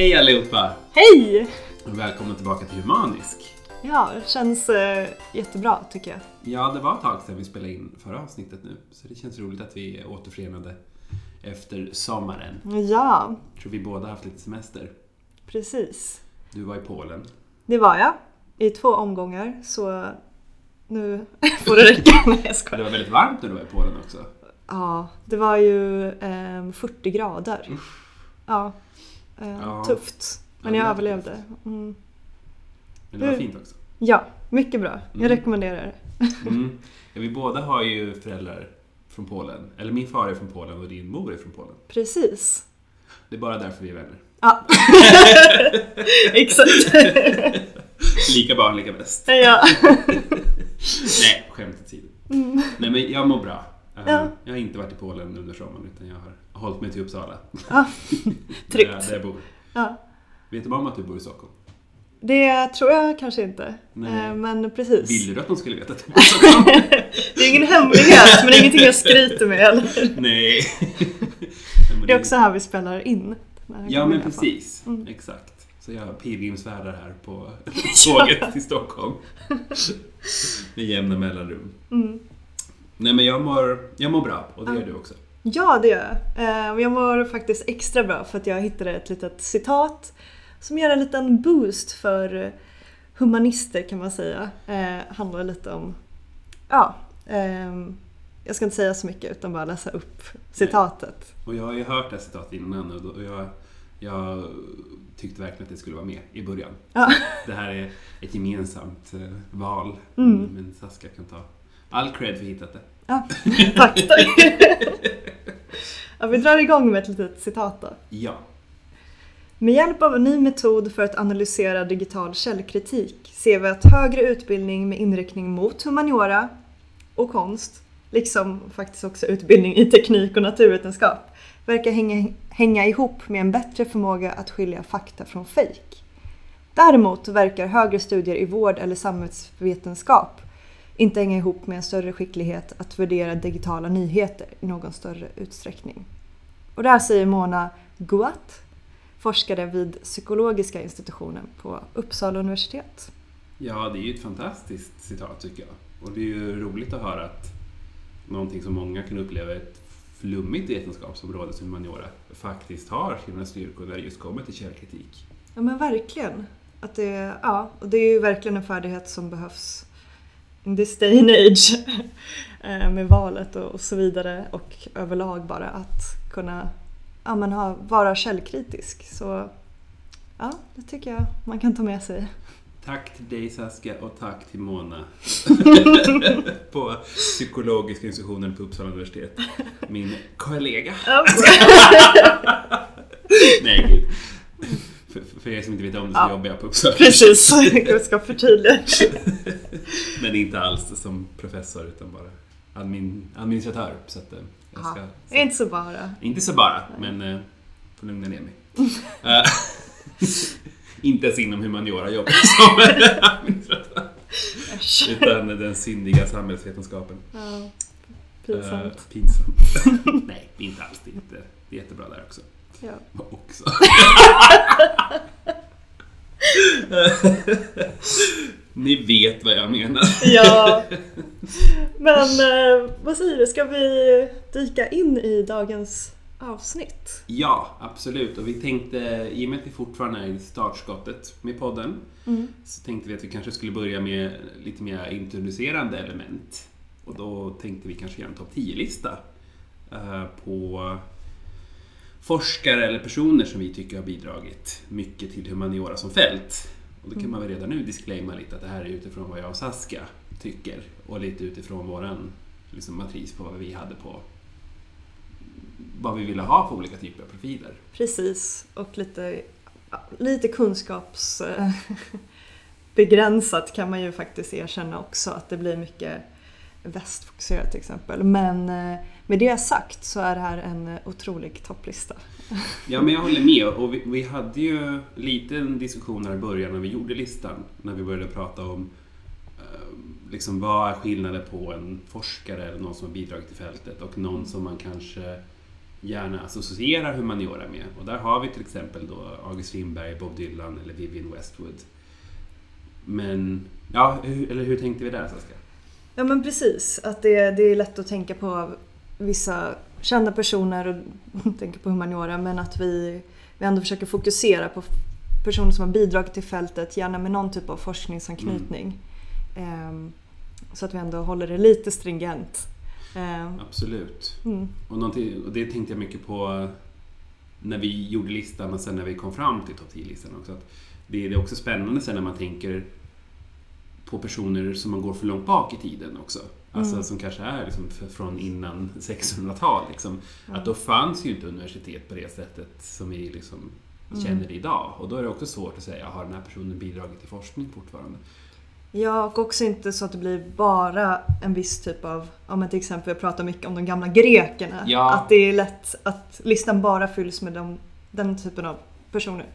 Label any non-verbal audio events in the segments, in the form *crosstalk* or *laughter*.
Hej allihopa! Hej! Välkomna tillbaka till Humanisk. Ja, det känns eh, jättebra tycker jag. Ja, det var ett tag sedan vi spelade in förra avsnittet nu. Så det känns roligt att vi är återförenade efter sommaren. Ja, Jag tror vi båda haft lite semester. precis. Du var i Polen. Det var jag. I två omgångar, så nu *laughs* får det räcka. Nej, jag skojar. det var väldigt varmt när du var i Polen också. Ja, det var ju ehm, 40 grader. Ja, eh, Ja. tufft. Men Ja, jag överlevde. Mm. Men det var fint också. Ja, mycket bra. Jag Mm. rekommenderar det. Mm. Ja, vi båda har ju föräldrar från Polen. Eller min far är från Polen och din mor är från Polen. Precis. Det är bara därför vi är vänner. Ja, *laughs* exakt. Lika barn, lika bäst. ja. *laughs* Nej, skämt åsido. Mm. Nej, men jag mår bra. Eh, Ja. Jag har inte varit i Polen under sommaren utan jag har hållit mig till Uppsala. ja. *laughs* Där, Tryggt. där jag bor. Ja. Vet du om att du bor i Stockholm? Det tror jag kanske inte. Nej. Eh, Men precis. Vill du att de skulle veta att du bor i? *laughs* Det är ingen hemlighet, men det är ingenting jag skryter med heller. Nej. *laughs* Det är också här vi spelar in. Ja, men precis. Mm. Exakt. Så jag pilgrimsfärdar här på tåget till Stockholm. Med jämna mellanrum. Mm. Nej, men jag mår, jag mår bra och det gör du också. Ja, det gör jag. Eh, Jag mår faktiskt extra bra för att jag hittade ett litet citat som ger en liten boost för humanister kan man säga. Eh, handlar lite om, ja, ehm, jag ska inte säga så mycket utan bara läsa upp citatet. Och jag har ju hört det här citatet innan och, då- och jag, jag tyckte verkligen att det skulle vara med i början. Ja. *laughs* Det här är ett gemensamt eh, val. Mm. Men Saskia kan ta all cred för att hittat det. Ja, *laughs* tack, tack. ja, vi drar igång med ett litet citat då. Ja. Med hjälp av en ny metod för att analysera digital källkritik ser vi att högre utbildning med inriktning mot humaniora och konst, liksom faktiskt också utbildning i teknik och naturvetenskap, verkar hänga, hänga ihop med en bättre förmåga att skilja fakta från fejk. Däremot verkar högre studier i vård eller samhällsvetenskap inte hänga ihop med en större skicklighet att värdera digitala nyheter i någon större utsträckning. Och det här säger Mona Guat, forskare vid psykologiska institutionen på Uppsala universitet. ja, det är ju ett fantastiskt citat tycker jag. Och det är ju roligt att höra att någonting som många kan uppleva är ett flummigt vetenskapsområde som humaniora faktiskt har sina styrkor när det just kommer till källkritik. Ja men verkligen. Att det, ja, och det är ju verkligen en färdighet som behövs in this day and age *laughs* eh, med valet och, och så vidare och överlag bara att kunna ja, men ha, vara källkritisk. Så ja, det tycker jag man kan ta med sig. Tack till dig Saskia och tack till Mona *laughs* på psykologiska institutionen på Uppsala universitet. Min kollega. *laughs* Nej, gud. För, för er som inte vet om det så Ja. jobbar jag på Uppsala Precis, jag ska förtydliga. Men inte alls som professor utan bara admin, administratör. Så att, eh, jag ska, Ja, inte så bara. inte så bara, men eh, får lugna ner mig. *laughs* Eh, *laughs* inte ens inom humaniora jobbar jag som administratör. Utan den syndiga samhällsvetenskapen. Ja, pinsamt. Eh, pinsamt. *laughs* Nej, inte alls. Det är, inte, det är jättebra där också. Ja. Också. Ni vet vad jag menar. *laughs* Ja. *laughs* Men eh, vad säger du, ska vi dyka in i dagens avsnitt? Ja, absolut. Och vi tänkte, i och med att vi fortfarande är i startskottet med podden, Mm. så tänkte vi att vi kanske skulle börja med lite mer introducerande element. Och då tänkte vi kanske göra en topp 10-lista eh, på forskare eller personer som vi tycker har bidragit mycket till humaniora som fält. Och då kan man väl redan nu disclaima lite att det här är utifrån vad jag och Saskia tycker. Och lite utifrån våran liksom, matris på vad vi hade på vad vi ville ha för olika typer av profiler. Precis, och lite, lite kunskaps... begränsat kan man ju faktiskt erkänna också att det blir mycket västfokuserat till exempel. Men eh, med det sagt så är det här en eh, otrolig topplista. Ja, men jag håller med. Och vi, vi hade ju lite en diskussion här i början när vi gjorde listan. När vi började prata om eh, liksom, vad är skillnaden på en forskare eller någon som har bidragit till fältet och någon som man kanske gärna associerar humaniora med. Och där har vi till exempel då August Strindberg, Bob Dylan eller Vivienne Westwood. Men, ja, hur, eller hur tänkte vi där Saskia? Ja men precis, att det, det är lätt att tänka på vissa kända personer och *laughs* tänka på humaniora men att vi, vi ändå försöker fokusera på personer som har bidragit till fältet, gärna med någon typ av forskningsanknytning. Mm. Um, så att vi ändå håller det lite stringent. Um, Absolut. Mm. Och, och det tänkte jag mycket på när vi gjorde listan och sen när vi kom fram till topp 10-listan också. Att det är också spännande sen när man tänker på personer som man går för långt bak i tiden också. Alltså mm. som kanske är liksom från innan *laughs* 600-tal. Liksom. Mm. Att då fanns ju inte universitet på det sättet som vi liksom mm. känner det idag. Och då är det också svårt att säga, har den här personen bidragit till forskning fortfarande? Ja, och också inte så att det blir bara en viss typ av, ja men till exempel jag pratar mycket om de gamla grekerna. Ja. Att det är lätt att listan bara fylls med de, den typen av personer.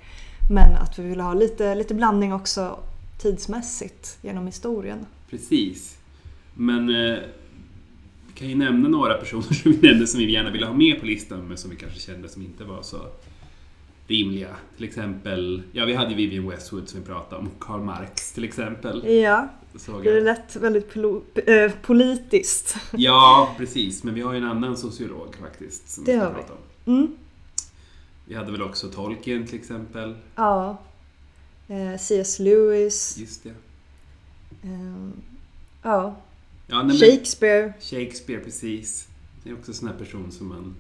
Men att vi vill ha lite, lite blandning också tidsmässigt genom historien. Precis. Men eh, vi kan ju nämna några personer som vi nämnde som vi gärna ville ha med på listan men som vi kanske kände som inte var så rimliga. Till exempel, ja vi hade Vivienne Westwood som vi pratade om, Karl Marx till exempel. Ja, det är lätt väldigt äh, politiskt. Ja, precis. Men vi har ju en annan sociolog faktiskt. Som det vi ska prata om. Mm. Vi hade väl också Tolkien till exempel. Ja. Eh, C.S. Lewis. Just det. Eh, ja. ja nej, Shakespeare. Shakespeare, precis. Det är också en sån här person som man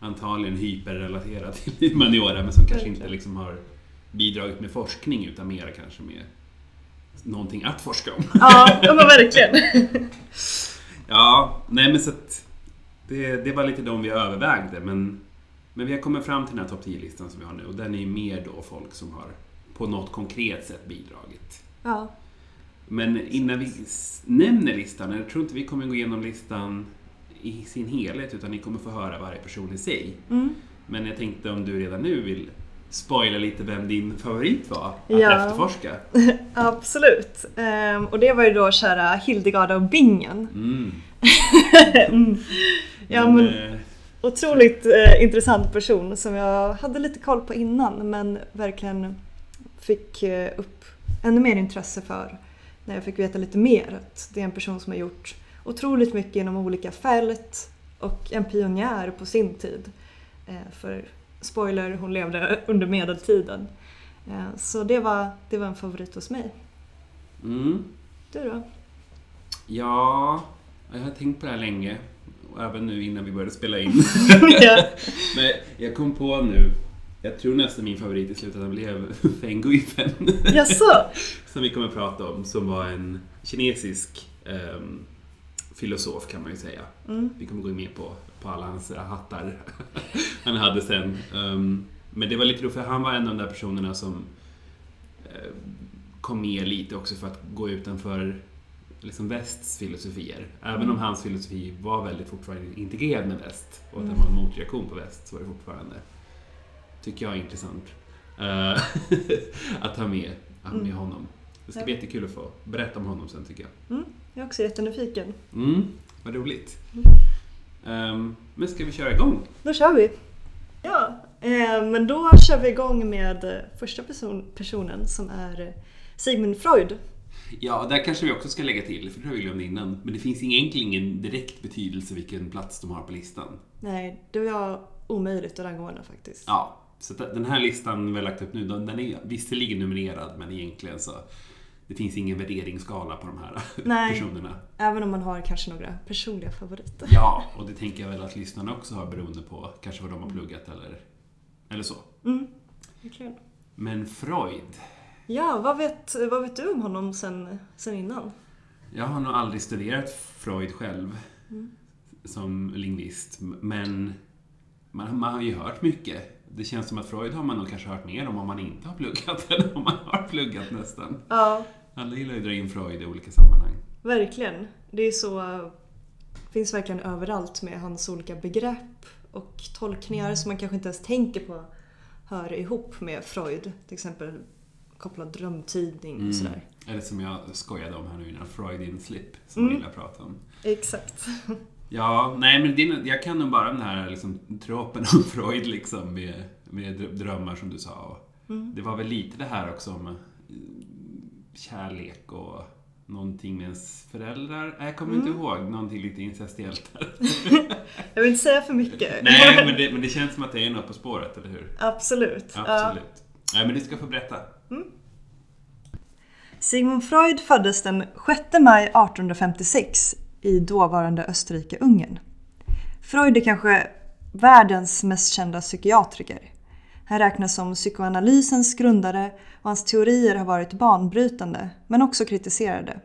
antagligen hyperrelaterar till humaniora men som kanske inte liksom har bidragit med forskning utan mer kanske med någonting att forska om. Ja, men verkligen. *laughs* ja, nej men så att det, det var lite de vi övervägde men, men vi har kommit fram till den här topp 10-listan som vi har nu och den är ju mer då folk som har på något konkret sätt bidragit. Ja. Men innan vi nämner listan, jag tror inte vi kommer gå igenom listan i sin helhet utan ni kommer få höra varje person i sig. Mm. Men jag tänkte om du redan nu vill spoila lite vem din favorit var att ja. efterforska. *laughs* Absolut. Um, och det var ju då kära Hildegard av Bingen. Mm. *laughs* mm. Ja, men, men, eh, otroligt uh, intressant person som jag hade lite koll på innan men verkligen fick uh, upp ännu mer intresse för när jag fick veta lite mer. Att det är en person som har gjort otroligt mycket inom olika fält och en pionjär på sin tid. Uh, för spoiler, hon levde under medeltiden. Eh, så det var, det var en favorit hos mig. Mm. Du då? Ja, jag har tänkt på det här länge. Och även nu innan vi började spela in. *laughs* *laughs* Men jag kom på nu, jag tror nästan min favorit i slutändan blev *laughs* Feng Guifen. Jaså? *laughs* som vi kommer att prata om, som var en kinesisk um, filosof kan man ju säga. Mm. Vi kommer gå med på, på alla hans hattar *laughs* han hade sen. Um, men det var lite roligt för han var en av de där personerna som uh, kom med lite också för att gå utanför liksom västs filosofier. Även mm. om hans filosofi var väldigt fortfarande integrerad med väst och att mm. den var en motreaktion på väst så var det fortfarande, tycker jag, är intressant uh, *laughs* att ha med, att ha med mm. honom. Det ska bli jättekul att få berätta om honom sen tycker jag. Mm. Jag är också jättenyfiken. Mm, vad roligt. Um, men ska vi köra igång? Då kör vi. Ja, eh, men då kör vi igång med eh, första person, personen som är eh, Sigmund Freud. Ja, där kanske vi också ska lägga till, för det har vi glömt innan. Men det finns egentligen ingen direkt betydelse vilken plats de har på listan. Nej, det var omöjligt att rangordna faktiskt. Ja, så den här listan vi har lagt upp nu, den är visserligen numrerad, men egentligen så det finns ingen värderingsskala på de här Nej, personerna. Även om man har kanske några personliga favoriter. Ja, och det tänker jag väl att lyssnarna också har beroende på kanske vad de har pluggat eller, eller så. Mm, verkligen. Men Freud. Ja, vad vet, vad vet du om honom sen, sen innan? Jag har nog aldrig studerat Freud själv mm. som lingvist, men man, man har ju hört mycket det känns som att Freud har man nog kanske hört mer om om man inte har pluggat *laughs* än om man har pluggat nästan. Ja. Alla gillar ju att dra in Freud i olika sammanhang. Verkligen. Det är så, finns verkligen överallt med hans olika begrepp och tolkningar som man kanske inte ens tänker på hör ihop med Freud. Till exempel kopplad drömtydning och mm. sådär. Eller som jag skojade om här nu innan, Freudian slip, som mm. man gillar att prata om. Exakt. *laughs* Ja, nej men din, jag kan nog bara den här liksom, tropen om *laughs* Freud liksom med, med drömmar som du sa. Mm. Det var väl lite det här också om eh, kärlek och någonting med ens föräldrar. Jag kommer mm. inte ihåg, någonting lite incestiellt *laughs* *laughs* Jag vill inte säga för mycket. Nej, men det, men det känns som att det är något på spåret, eller hur? Absolut. Absolut. Ja. Nej, men du ska få berätta. Mm. Sigmund Freud föddes den 6 maj 1856 i dåvarande Österrike-Ungern. Freud är kanske världens mest kända psykiatriker. Han räknas som psykoanalysens grundare och hans teorier har varit banbrytande, men också kritiserade.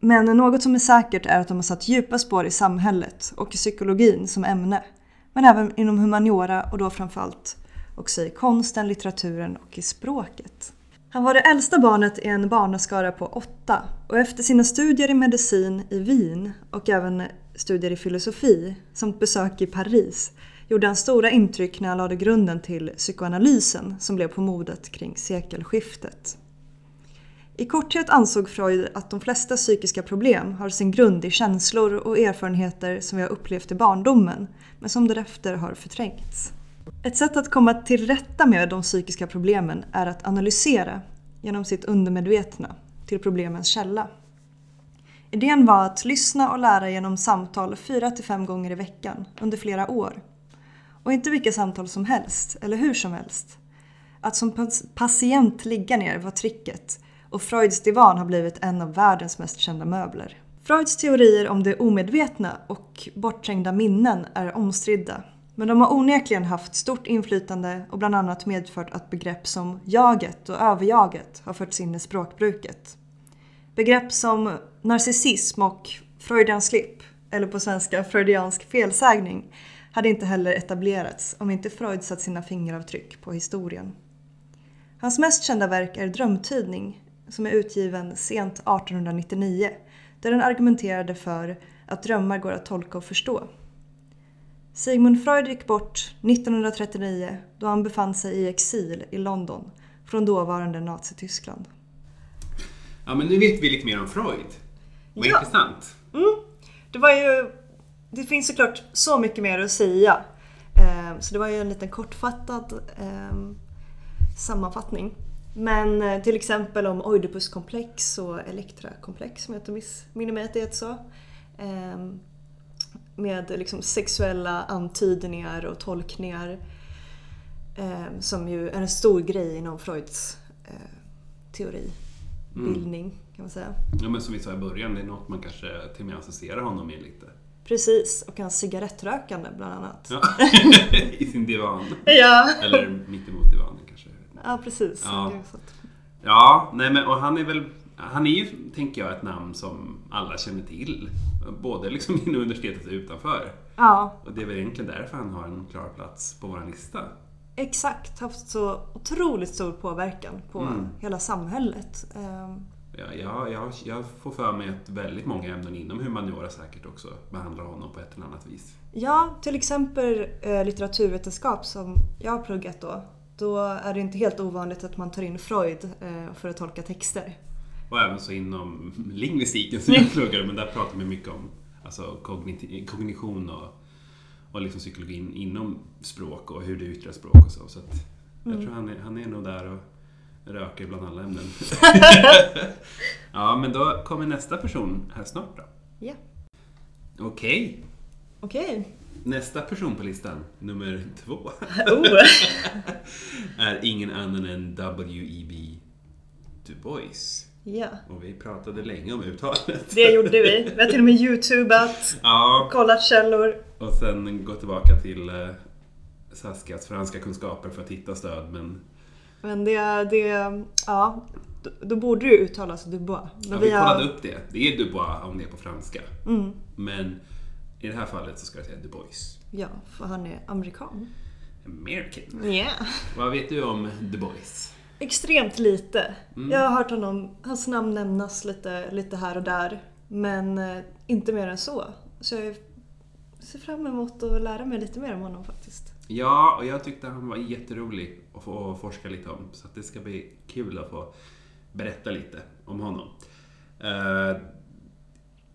Men något som är säkert är att de har satt djupa spår i samhället och i psykologin som ämne, men även inom humaniora och då framförallt också i konsten, litteraturen och i språket. Han var det äldsta barnet i en barnaskara på åtta och efter sina studier i medicin i Wien och även studier i filosofi samt besök i Paris gjorde han stora intryck när han lade grunden till psykoanalysen som blev på modet kring sekelskiftet. I korthet ansåg Freud att de flesta psykiska problem har sin grund i känslor och erfarenheter som vi har upplevt i barndomen men som därefter har förträngts. Ett sätt att komma till rätta med de psykiska problemen är att analysera genom sitt undermedvetna till problemens källa. Idén var att lyssna och lära genom samtal 4-5 gånger i veckan under flera år. Och inte vilka samtal som helst, eller hur som helst. Att som patient ligga ner var tricket och Freuds divan har blivit en av världens mest kända möbler. Freuds teorier om det omedvetna och bortträngda minnen är omstridda men de har onekligen haft stort inflytande och bland annat medfört att begrepp som jaget och överjaget har förts in i språkbruket. Begrepp som narcissism och freudian slip, eller på svenska freudiansk felsägning, hade inte heller etablerats om inte Freud satt sina fingeravtryck på historien. Hans mest kända verk är Drömtydning, som är utgiven sent 1899, där den argumenterade för att drömmar går att tolka och förstå. Sigmund Freud gick bort 1939 då han befann sig i exil i London från dåvarande Nazityskland. Ja, men nu vet vi lite mer om Freud. Vad ja. intressant. Mm. Det var ju... Det finns såklart så mycket mer att säga. Ehm, så det var ju en liten kortfattad ehm, sammanfattning. Men eh, till exempel om Oidipuskomplex och Elektrakomplex, om jag inte missminner mig att det heter så. Med liksom sexuella antydningar och tolkningar. Eh, som ju är en stor grej inom Freuds eh, teoribildning mm. kan man säga. Ja men som vi sa i början, det är något man kanske till och med associerar honom med lite. Precis, och hans cigarettrökande bland annat. Ja. *laughs* I sin divan. Ja. Eller mittemot divanen kanske. Ja precis. Ja, ja nej men och han är väl han är ju, tänker jag, ett namn som alla känner till. Både liksom *laughs* inom universitetet och utanför. Ja. Och det är väl egentligen därför han har en klar plats på vår lista. Exakt, haft så otroligt stor påverkan på mm. hela samhället. Ehm. Ja, ja, jag, jag får för mig att väldigt många ämnen inom humaniora säkert också behandlar honom på ett eller annat vis. Ja, till exempel eh, litteraturvetenskap som jag har pluggat då. Då är det inte helt ovanligt att man tar in Freud eh, för att tolka texter. Och även så inom lingvistiken som jag *laughs* pluggade, men där pratar man mycket om alltså, kognition och, och liksom psykologin inom språk och hur det yttrar språk och så. Så att jag mm. tror han är, han är nog där och röker bland alla ämnen. *laughs* ja, men då kommer nästa person här snart då. Ja. Okej. Okay. Okej. Okay. Nästa person på listan, nummer två, oh. *laughs* är ingen annan än W.E.B. Du Bois. Ja. Och vi pratade länge om uttalet. Det gjorde vi. Vi har till och med youtubat, *laughs* ja. kollat källor. Och sen gått tillbaka till eh, Saskias franska kunskaper för att hitta stöd. Men, men det, det ja, då, då borde det uttalas Dubois. Men ja, vi, vi kollade har... upp det. Det är Dubois om det är på franska. Mm. Men i det här fallet så ska jag säga Dubois. Ja, för han är amerikan. American. Yeah. Vad vet du om Dubois? Extremt lite. Mm. Jag har hört honom, hans namn nämnas lite, lite här och där. Men eh, inte mer än så. Så jag ser fram emot att lära mig lite mer om honom faktiskt. Ja, och jag tyckte han var jätterolig att få forska lite om. Så det ska bli kul att få berätta lite om honom. Uh,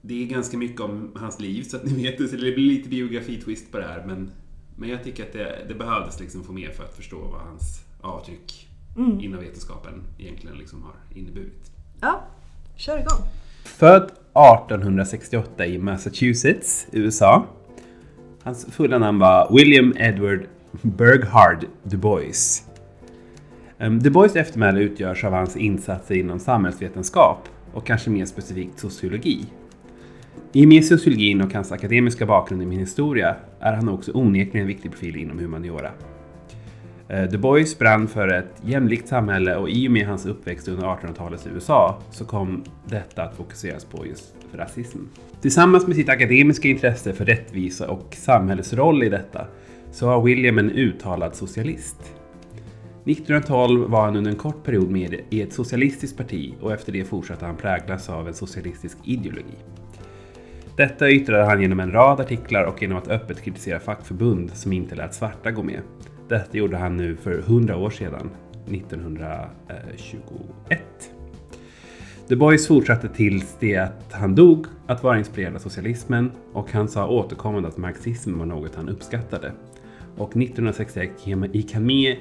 det är ganska mycket om hans liv så att ni vet, så det blir lite biografi-twist på det här. Men, men jag tycker att det, det behövdes liksom få mer för att förstå vad hans avtryck Mm. inom vetenskapen egentligen liksom har inneburit. Ja, kör igång. Född 1868 i Massachusetts, USA. Hans fulla namn var William Edward Burghard Du Bois. Ehm, Du Bois eftermäle utgörs av hans insatser inom samhällsvetenskap och kanske mer specifikt sociologi. I och med sociologin och hans akademiska bakgrund i min historia är han också onekligen en viktig profil inom humaniora. Eh, Du Bois brann för ett jämlikt samhälle och i och med hans uppväxt under 1800-talets USA så kom detta att fokuseras på just rasism. Tillsammans med sitt akademiska intresse för rättvisa och samhällets roll i detta så var William en uttalad socialist. 1912 var han under en kort period med i ett socialistiskt parti och efter det fortsatte han präglas av en socialistisk ideologi. Detta yttrade han genom en rad artiklar och genom att öppet kritisera fackförbund som inte lät svarta gå med. Detta gjorde han nu för 100 år sedan, 1921. The Bois fortsatte tills det att han dog att vara inspirerad av socialismen och han sa återkommande att marxism var något han uppskattade. Och 1961 gick han med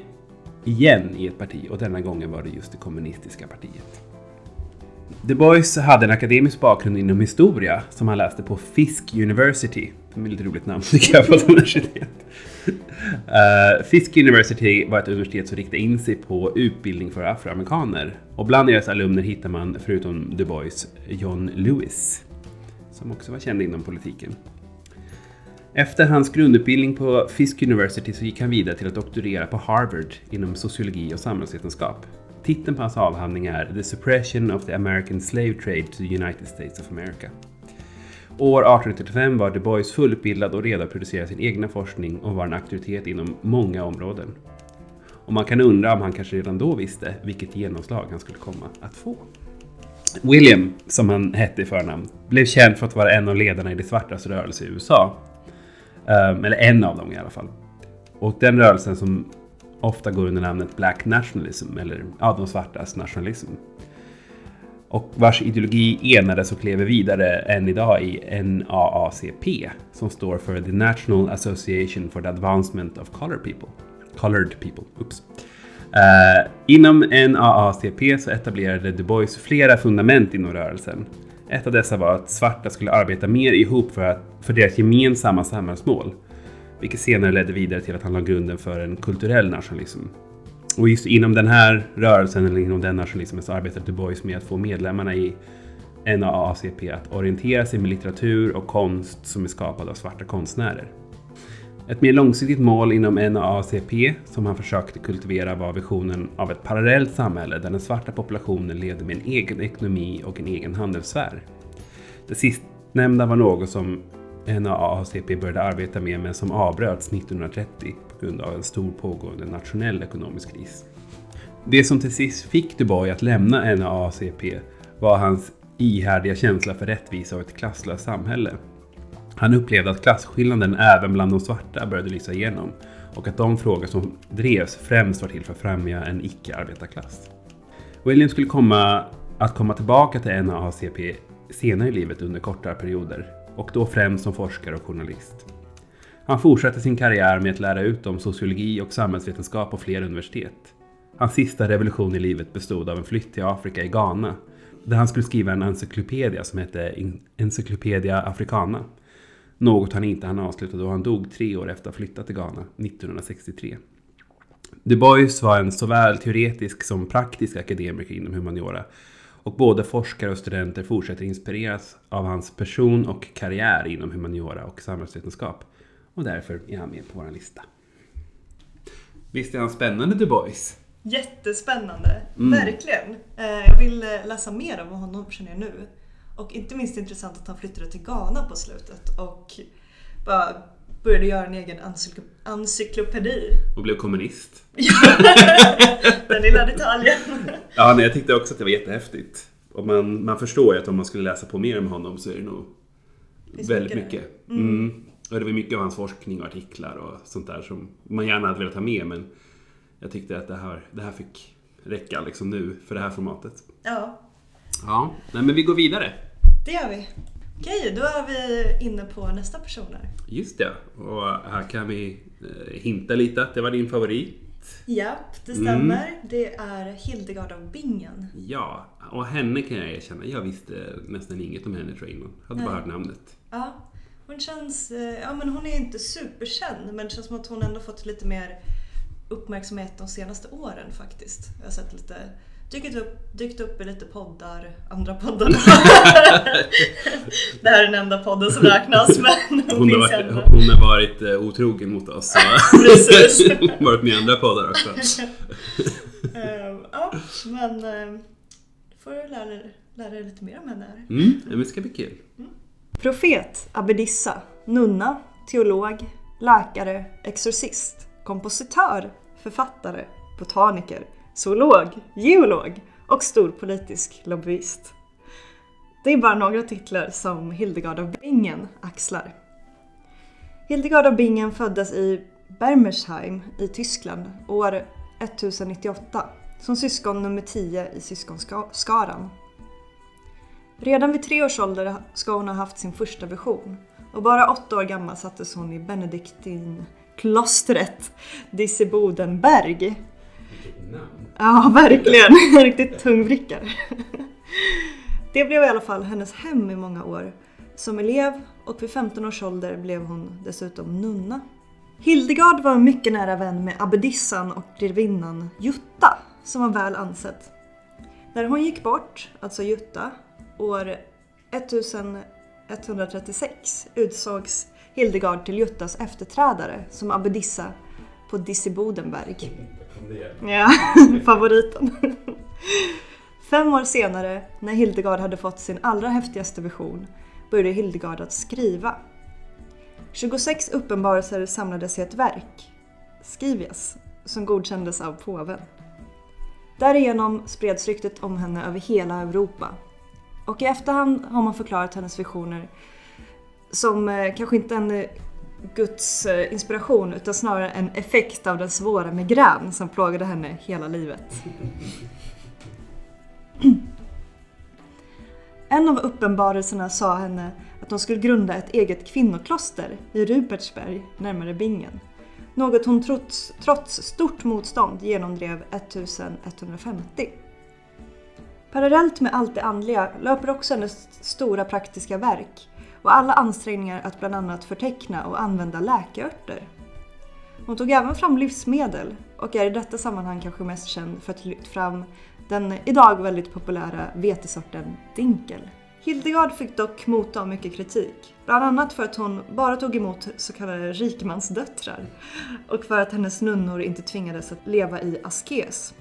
igen i ett parti och denna gången var det just det kommunistiska partiet. The Bois hade en akademisk bakgrund inom historia som han läste på Fisk University. Är ett lite roligt namn *laughs* tycker jag på ett universitet. Uh, Fisk University var ett universitet som riktade in sig på utbildning för afroamerikaner. Och bland deras alumner hittar man, förutom Du Bois, John Lewis. Som också var känd inom politiken. Efter hans grundutbildning på Fisk University så gick han vidare till att doktorera på Harvard inom sociologi och samhällsvetenskap. Titeln på hans avhandling är The Suppression of the American Slave Trade to the United States of America. År 1835 var Du Bois fullutbildad och redo att producera sin egna forskning och var en auktoritet inom många områden. Och man kan undra om han kanske redan då visste vilket genomslag han skulle komma att få. William, som han hette i förnamn, blev känd för att vara en av ledarna i de svartas rörelse i USA. Um, ehm, eller en av dem i alla fall. Och den rörelsen som ofta går under namnet Black Nationalism, eller ja, de svartas nationalism. Och vars ideologi enades och lever vidare än idag i NAACP, som står för The National Association for the Advancement of Colored People. Colored People, oops. Uh, inom NAACP så etablerade Du Bois flera fundament inom rörelsen. Ett av dessa var att svarta skulle arbeta mer ihop för, att, för deras gemensamma samhällsmål. Vilket senare ledde vidare till att han la grunden för en kulturell nationalism. Och just inom den här rörelsen, eller inom den nationalismen, så arbetade Du Bois med att få medlemmarna i NAACP att orientera sig med litteratur och konst som är skapad av svarta konstnärer. Ett mer långsiktigt mål inom NAACP som han försökte kultivera var visionen av ett parallellt samhälle där den svarta populationen levde med en egen ekonomi och en egen handelssfär. Det sistnämnda var något som NAACP började arbeta med men som avbröts 1930 grund av en stor pågående nationell ekonomisk kris. Det som till sist fick Dubai att lämna NAACP var hans ihärdiga känsla för rättvisa och ett klasslöst samhälle. Han upplevde att klasskillnaden även bland de svarta började lysa igenom och att de frågor som drevs främst var till för att främja en icke-arbetarklass. William skulle komma att komma tillbaka till NAACP senare i livet under kortare perioder och då främst som forskare och journalist. Han fortsatte sin karriär med att lära ut om sociologi och samhällsvetenskap på flera universitet. Hans sista revolution i livet bestod av en flytt till Afrika i Ghana, där han skulle skriva en encyklopedia som hette Encyclopedia Africana. Något han inte hann avsluta då han dog tre år efter att ha flyttat till Ghana, 1963. Du Bois var en såväl teoretisk som praktisk akademiker inom humaniora och både forskare och studenter fortsätter inspireras av hans person och karriär inom humaniora och samhällsvetenskap. Och därför är han med på vår lista. Visst är han spännande Du Bois? Jättespännande, Mm. verkligen. Eh, Jag vill eh, läsa mer om honom känner jag nu. Och inte minst intressant att han flyttade till Ghana på slutet och bara började göra en egen encyklo- encyklopedi. Och blev kommunist. *laughs* Den lilla detaljen. *laughs* Ja, nej, jag tyckte också att det var jättehäftigt. Och man, man förstår ju att om man skulle läsa på mer om honom så är det nog Finns väldigt mycket mycket. Mm. Och det var mycket av hans forskning och artiklar och sånt där som man gärna hade velat ha med men jag tyckte att det här, det här fick räcka liksom nu för det här formatet. Ja, Ja, nej, men vi går vidare. det gör vi. Okej, då är vi inne på nästa person här. Just det, och här kan vi eh, hinta lite att det var din favorit. Japp, det stämmer. Det är Hildegard av Bingen. Ja, och henne kan jag erkänna. Jag visste nästan inget om henne tror jag innan. Hade bara hört namnet. Ja, hon känns... eh, Ja, men hon är inte superkänd, men det känns som att hon ändå fått lite mer uppmärksamhet de senaste åren faktiskt. Jag har sett lite... Dykt upp, dykt upp i lite poddar, andra poddar. *laughs* det här är den enda podden som räknas, men hon, Hon har, varit, hon har varit eh, otrogen mot oss. *laughs* Precis. *laughs* Hon har varit med i andra poddar också. Ehm, ja, men uh, får du lära, lära dig lite mer om henne här. Mm, det ska bli kul. Profet, abbedissa, nunna, teolog, läkare, exorcist, kompositör, författare, botaniker, zoolog, geolog och stor politisk lobbyist. Det är bara några titlar som Hildegard av Bingen axlar. Hildegard av Bingen föddes i Bermersheim i Tyskland år 1098 som syskon nummer 10 i syskonskaran. Redan vid tre års ålder ska hon ha haft sin första vision och bara åtta år gammal sattes hon i Benediktinklostret Dissebodenberg. Ja, verkligen. *laughs* En riktigt tungvrickare. *laughs* Det blev i alla fall hennes hem i många år som elev och vid 15 års ålder blev hon dessutom nunna. Hildegard var mycket nära vän med abbedissan och grevinnan Jutta som var väl ansett. När hon gick bort, alltså Jutta, år 1136 utsågs Hildegard till Juttas efterträdare som abbedissa på Dissebodenberg. Ja, *laughs* favoriten. Fem år senare, när Hildegard hade fått sin allra häftigaste vision, började Hildegard att skriva. 26 uppenbarelser samlades i ett verk, Skrivias, som godkändes av påven. Därigenom spreds ryktet om henne över hela Europa. Och i efterhand har man förklarat hennes visioner som eh, kanske inte en eh, Guds eh, inspiration utan snarare en effekt av den svåra migrän som plågade henne hela livet. *clears throat* En av uppenbarelserna sa henne att hon skulle grunda ett eget kvinnokloster i Rupertsberg närmare Bingen. Något hon trots, trots stort motstånd genomdrev 1150. Parallellt med allt det andliga löper också hennes stora praktiska verk och alla ansträngningar att bland annat förteckna och använda läkeörter. Hon tog även fram livsmedel och är i detta sammanhang kanske mest känd för att ha lyft fram den idag väldigt populära vetesorten dinkel. Hildegard fick dock motta mycket kritik, bland annat för att hon bara tog emot så kallade rikemansdöttrar och för att hennes nunnor inte tvingades att leva i askes.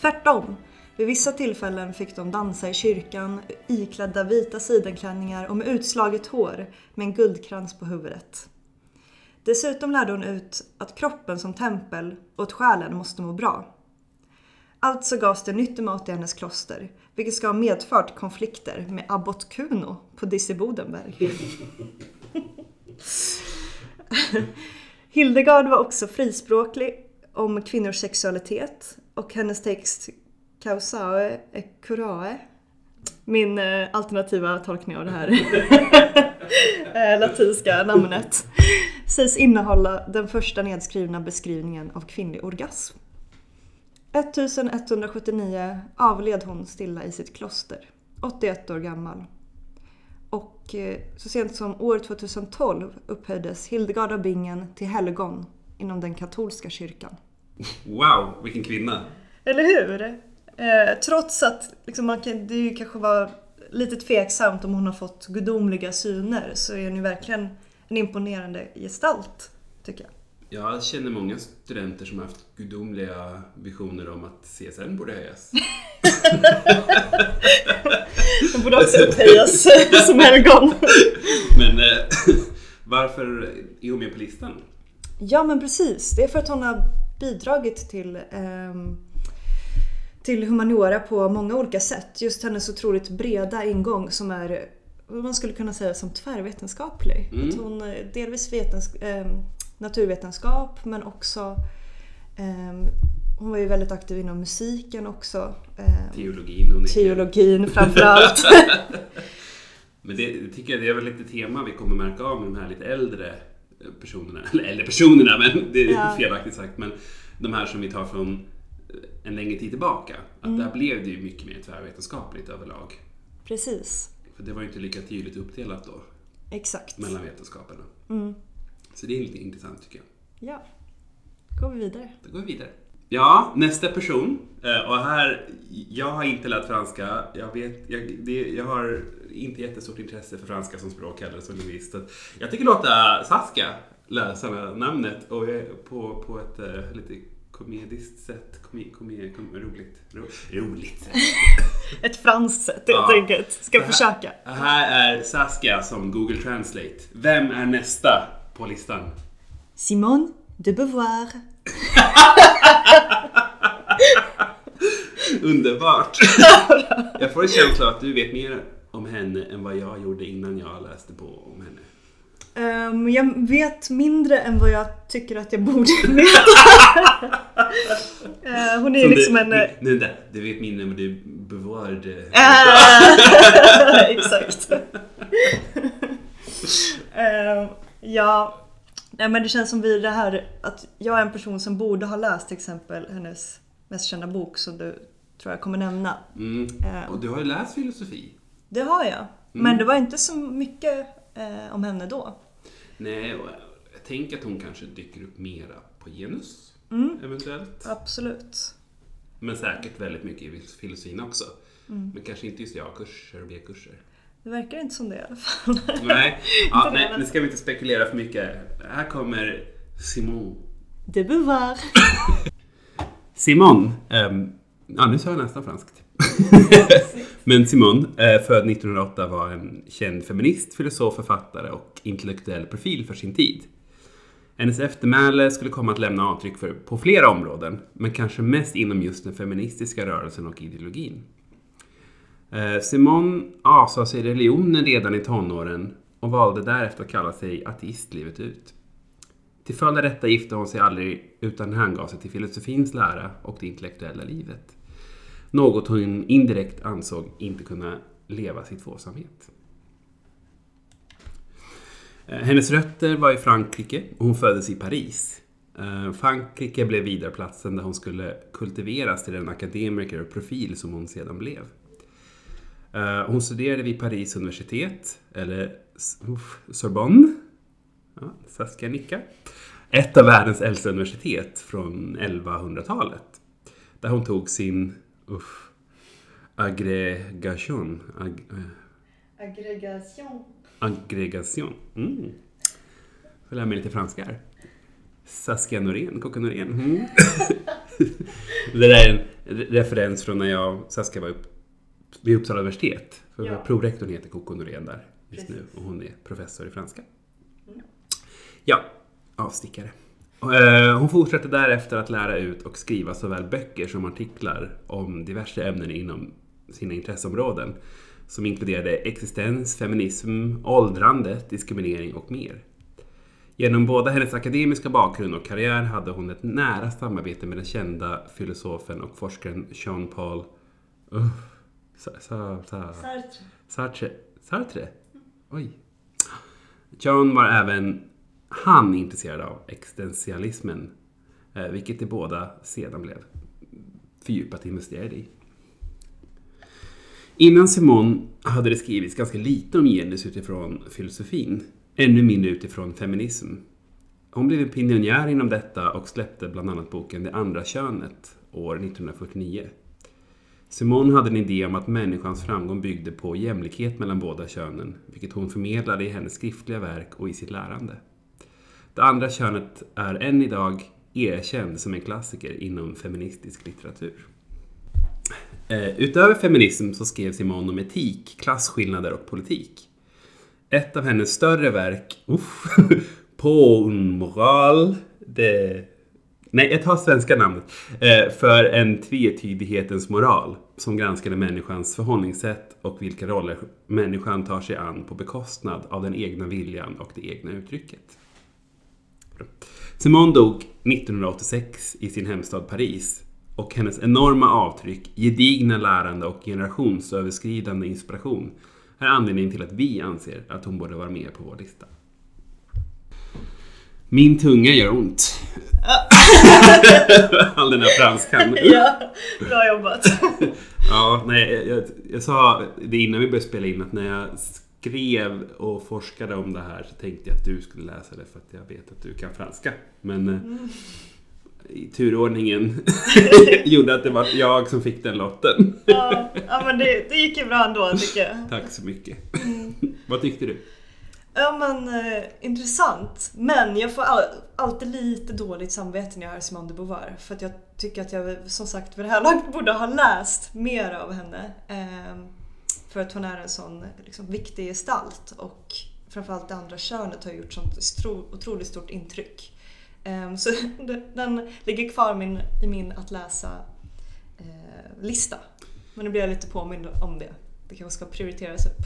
Tvärtom, vid vissa tillfällen fick de dansa i kyrkan iklädda vita sidenklänningar och med utslaget hår med en guldkrans på huvudet. Dessutom lärde hon ut att kroppen som tempel och själen måste må bra. Alltså gavs det nyttig mat i hennes kloster, vilket ska ha medfört konflikter med abbot Kuno på Dissebodenberg. *laughs* Hildegard var också frispråklig om kvinnors sexualitet och hennes text Causae e curae, min eh, alternativa tolkning av det här *laughs* eh, latinska namnet, sägs innehålla den första nedskrivna beskrivningen av kvinnlig orgasm. 1179 avled hon stilla i sitt kloster, 81 år gammal. Och eh, så sent som år 2012 upphöjdes Hildegard av Bingen till helgon inom den katolska kyrkan. Wow, vilken kvinna! Eller hur? Eh, trots att liksom, man kan, det ju kanske var lite tveksamt om hon har fått gudomliga syner så är hon ju verkligen en imponerande gestalt, tycker jag. Jag känner många studenter som har haft gudomliga visioner om att CSN borde höjas. *laughs* Hon borde också upphöjas *laughs* som helgon. Men eh, *laughs* varför är hon med på listan? Ja men precis, det är för att hon har bidragit till, ehm, till humaniora på många olika sätt. Just hennes otroligt breda ingång som är vad man skulle kunna säga som tvärvetenskaplig. Mm. Att hon eh, delvis vetens, ehm, naturvetenskap men också ehm, hon var ju väldigt aktiv inom musiken också. ehm, Teologin. Är teologin framförallt. *laughs* *laughs* Men det tycker jag det är väl lite tema vi kommer märka av med de här lite äldre eh, personerna. Eller äldre personerna, men det är Ja. felaktigt sagt. Men de här som vi tar från eh, en längre tid tillbaka. Att Mm. där blev det ju mycket mer tvärvetenskapligt överlag. Precis. För det var ju inte lika tydligt uppdelat då Exakt. mellan vetenskaperna. Mm. Så det är lite intressant tycker jag. Ja. Går vi vidare. Då går vi vidare. Ja, nästa person. Eh, Och här, jag har inte lärt franska. Jag, vet, jag, det, jag har inte jättestort intresse för franska som språk heller som. Så att Jag tycker låta Saskia läsa namnet och på, på ett eh, lite komediskt sätt. Komi, komi, kom, roligt. Ro, roligt sätt. *laughs* Ett franskt sätt helt Ja. enkelt. Ska här- försöka. Här är Saskia som Google Translate. Vem är nästa på listan? Simone de Beauvoir. *laughs* Underbart! *laughs* jag får en känsla att du vet mer om henne än vad jag gjorde innan jag läste på om henne. Ehm, jag vet mindre än vad jag tycker att jag borde *laughs* veta. *laughs* Eh, hon är Som liksom du, en... eh, Nu, där, du vet mindre men du bevarade... Eh, *laughs* Exakt. Ehm, ja, nej, men det känns som vi det här att jag är en person som borde ha läst till exempel hennes mest kända bok som du tror jag kommer nämna. Mm. Eh, Och du har ju läst filosofi. Det har jag. Men det var inte så mycket eh, om henne då. Nej, jag tänker att hon kanske dyker upp mera på genus. Mm. Eventuellt. Absolut. Men säkert väldigt mycket i filosofin också. Men kanske inte just A-kurser och B-kurser. Det verkar inte som det i alla fall. *laughs* Nej, *laughs* ja, nej, nu ska vi inte spekulera för mycket. Här kommer Simon. De Beauvoir. *laughs* Simon, ehm, ja nu sa jag nästan franskt. Men Simone, eh, född 1908, var en känd feminist, filosof, författare och intellektuell profil för sin tid. Hennes eftermäle skulle komma att lämna avtryck för, på flera områden, men kanske mest inom just den feministiska rörelsen och ideologin. Eh, Simone avsade sig religionen redan i tonåren och valde därefter att kalla sig ateist livet ut. Till följd av detta gifte hon sig aldrig utan hängav sig till filosofins lära och det intellektuella livet. Något hon indirekt ansåg inte kunna leva sitt tvåsamhet. Eh, hennes rötter var i Frankrike och hon föddes i Paris. Eh, Frankrike blev vidareplatsen där hon skulle kultiveras till den akademiker och profil som hon sedan blev. Eh, hon studerade vid Paris universitet, eller Sorbonne. Ja, Saskia nickar. Ett av världens äldsta universitet från 1100-talet. Där hon tog sin uff, aggregation. Ag, eh, Aggregation. aggregation. Mm. Får lära mig lite franska här. Saskia Norén, Kocka Norén. Mm. *laughs* det där är en re- referens från när jag och Saskia var upp, vid Uppsala universitet. För Ja. Prorektorn heter Kocka Norén där just Precis. nu och hon är professor i franska. Ja, avstickare. Eh, Hon fortsatte därefter att lära ut och skriva såväl böcker som artiklar om diverse ämnen inom sina intresseområden som inkluderade existens, feminism, åldrande, diskriminering och mer. Genom både hennes akademiska bakgrund och karriär hade hon ett nära samarbete med den kända filosofen och forskaren Jean-Paul uh, Sa- Sa- Sa- Sartre. Sartre. Sartre? Oj. John var även han är intresserad av existentialismen, eh, vilket de båda sedan blev fördjupat investerade i. Innan Simon hade det skrivits ganska lite om genus utifrån filosofin, ännu mindre utifrån feminism. Hon blev en pionjär inom detta och släppte bland annat boken Det andra könet år 1949. Simone hade en idé om att människans framgång byggde på jämlikhet mellan båda könen, vilket hon förmedlade i hennes skriftliga verk och i sitt lärande. Det andra könet är än idag erkänd som en klassiker inom feministisk litteratur. Eh, utöver feminism så skrev Simone om etik, klasskillnader och politik. Ett av hennes större verk, uff, *laughs* På moral, det... Nej, jag tar svenska namnet. Eh, för en tvetydighetens moral som granskade människans förhållningssätt och vilka roller människan tar sig an på bekostnad av den egna viljan och det egna uttrycket. Simone dog 1986 i sin hemstad Paris och hennes enorma avtryck, gedigna lärande och generationsöverskridande inspiration är anledningen till att vi anser att hon borde vara med på vår lista. Min tunga gör ont. *laughs* All den här franskan. ja, bra jobbat. *laughs* Ja, nej, jag, jag sa det innan vi började spela in att när jag skrev och forskade om det här så tänkte jag att du skulle läsa det för att jag vet att du kan franska. Men eh, i turordningen *laughs* *laughs* gjorde att det var jag som fick den lotten. ja, ja, men det, det gick ju bra ändå tycker jag. Tack så mycket. *laughs* Vad tyckte du? Ja men eh, intressant. Men jag får all, alltid lite dåligt samvete när jag hör Simone de Beauvoir. För att jag tycker att jag som sagt vid det här laget borde ha läst mer av henne. Eh, för att hon är en sån liksom, viktig gestalt och framförallt det andra könet har gjort sånt otroligt stort intryck. Eh, så *laughs* den ligger kvar min, i min att läsa eh, lista. Men nu blir jag lite påmind om det. Det kanske ska prioriteras upp.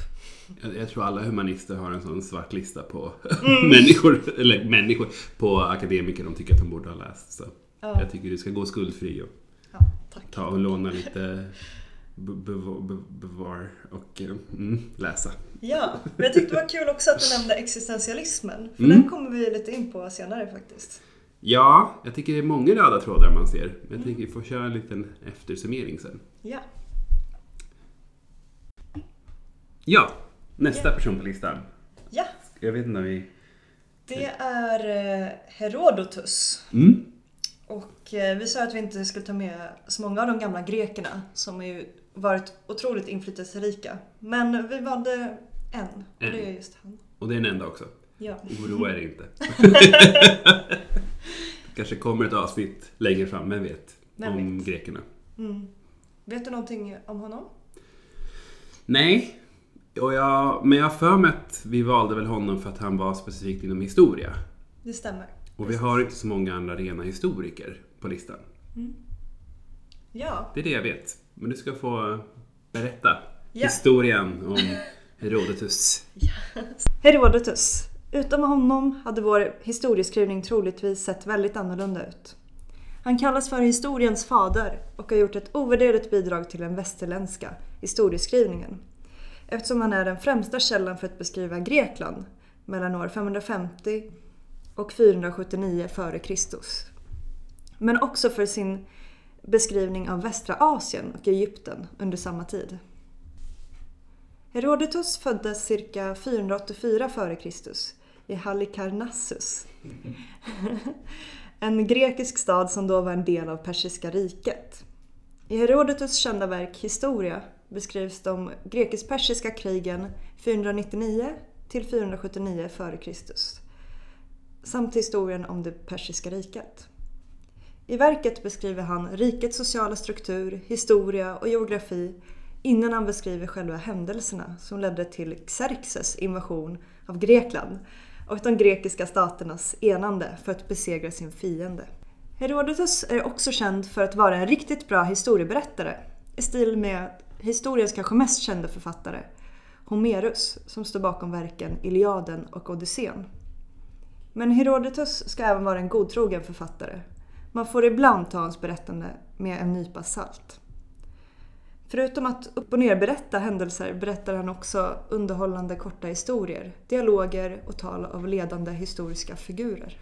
Jag, jag tror alla humanister har en sån svart lista på *laughs* människor, eller människor, på akademiker de tycker att de borde ha läst. Så Ja. jag tycker du ska gå skuldfri och Ja, ta och låna lite bevar, be- bevar och eh, mm, läsa. Ja, men jag tyckte det var kul också att du nämnde existentialismen. För Mm. den kommer vi lite in på senare faktiskt. Ja, jag tycker det är många röda trådar man ser. Men jag tänker vi får köra en liten eftersummering sen. Ja. Ja, nästa Ja. person på listan. Ja, Jag vet inte om vi... det är eh, Herodotus. Mm. Och eh, vi sa att vi inte skulle ta med så många av de gamla grekerna som ju varit otroligt inflytelserika. Men vi valde en och En. det är just han. Och det är den enda också. Ja. Oroa er inte. *laughs* kanske kommer ett avsnitt längre fram, vem vet? Vem om vet? grekerna. Mm. Vet du någonting om honom? Nej, och jag, men jag har för mig att vi valde väl honom för att han var specifikt inom historia. Det stämmer. Och vi har inte så många andra rena historiker på listan. Ja, Det är det jag vet. Men du ska få berätta Ja. historien om *laughs* Herodotus. Herodotus. Utan honom hade vår historieskrivning troligtvis sett väldigt annorlunda ut. Han kallas för historiens fader och har gjort ett ovärderligt bidrag till den västerländska historieskrivningen. Eftersom han är den främsta källan för att beskriva Grekland mellan år 550 och 479 f.Kr. Men också för sin beskrivning av västra Asien och Egypten under samma tid. Herodotus föddes cirka 484 f.Kr. i Halikarnassus. *laughs* en grekisk stad som då var en del av Persiska riket. I Herodotus kända verk Historia beskrivs de grekisk-persiska krigen 499 till 479 f.Kr. samt historien om det persiska riket. I verket beskriver han rikets sociala struktur, historia och geografi innan han beskriver själva händelserna som ledde till Xerxes invasion av Grekland och de grekiska staternas enande för att besegra sin fiende. Herodotus är också känd för att vara en riktigt bra historieberättare i stil med historiens kanske mest kända författare, Homerus, som står bakom verken Iliaden och Odysseen. Men Herodotus ska även vara en godtrogen författare. Man får ibland ta hans berättande med en nypa salt. Förutom att upp och ner berätta händelser berättar han också underhållande korta historier, dialoger och tal av ledande historiska figurer.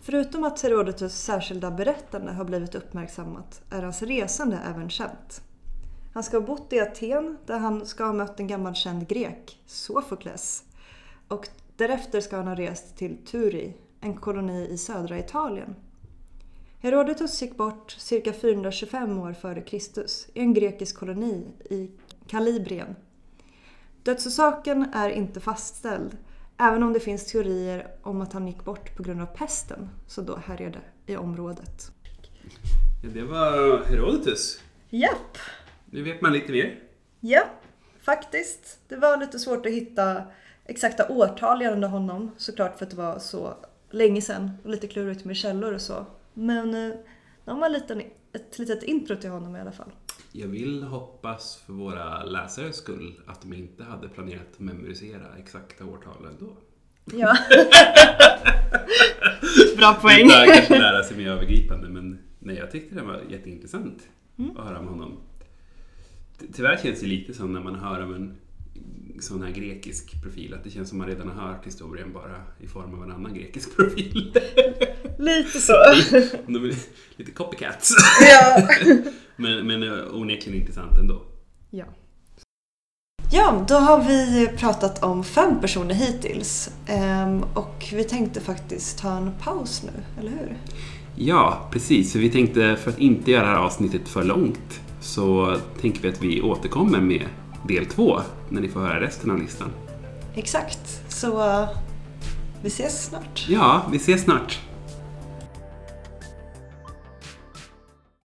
Förutom att Herodotus särskilda berättande har blivit uppmärksammat är hans resande även känt. Han ska ha bott i Aten där han ska ha mött en gammal känd grek, Sofokles. Och därefter ska han ha rest till Turi, en koloni i södra Italien. Herodotus gick bort cirka 425 år före Kristus i en grekisk koloni i Kalibrien. Dödsorsaken är inte fastställd, även om det finns teorier om att han gick bort på grund av pesten som då härjade i området. Ja, det var Herodotus. Japp, Nu vet man lite mer. ja, faktiskt. Det var lite svårt att hitta exakta årtal gällande honom, såklart för att det var så länge sedan och lite klurigt med källor och så. Men eh, de har en liten, ett litet intro till honom i alla fall. Jag vill hoppas för våra läsares skull att de inte hade planerat att memorisera exakta årtal ändå. Ja. *laughs* Bra poäng. Utan kanske lära sig mer övergripande men nej, jag tyckte det var jätteintressant att höra om honom. Tyvärr känns det lite som när man hör om en sån här grekisk profil, att det känns som man redan har hört historien bara i form av en annan grekisk *laughs* profil. Lite så. *laughs* Lite copycats. ja. *laughs* Men, men eh, onekligen intressant ändå. Ja. Ja, då har vi pratat om fem personer hittills. Ehm, och vi tänkte faktiskt ta en paus nu, eller hur? Ja, precis. För vi tänkte, för att inte göra det här avsnittet för långt, så tänker vi att vi återkommer med del två, när ni får höra resten av listan. Exakt. Så eh, vi ses snart. Ja, vi ses snart.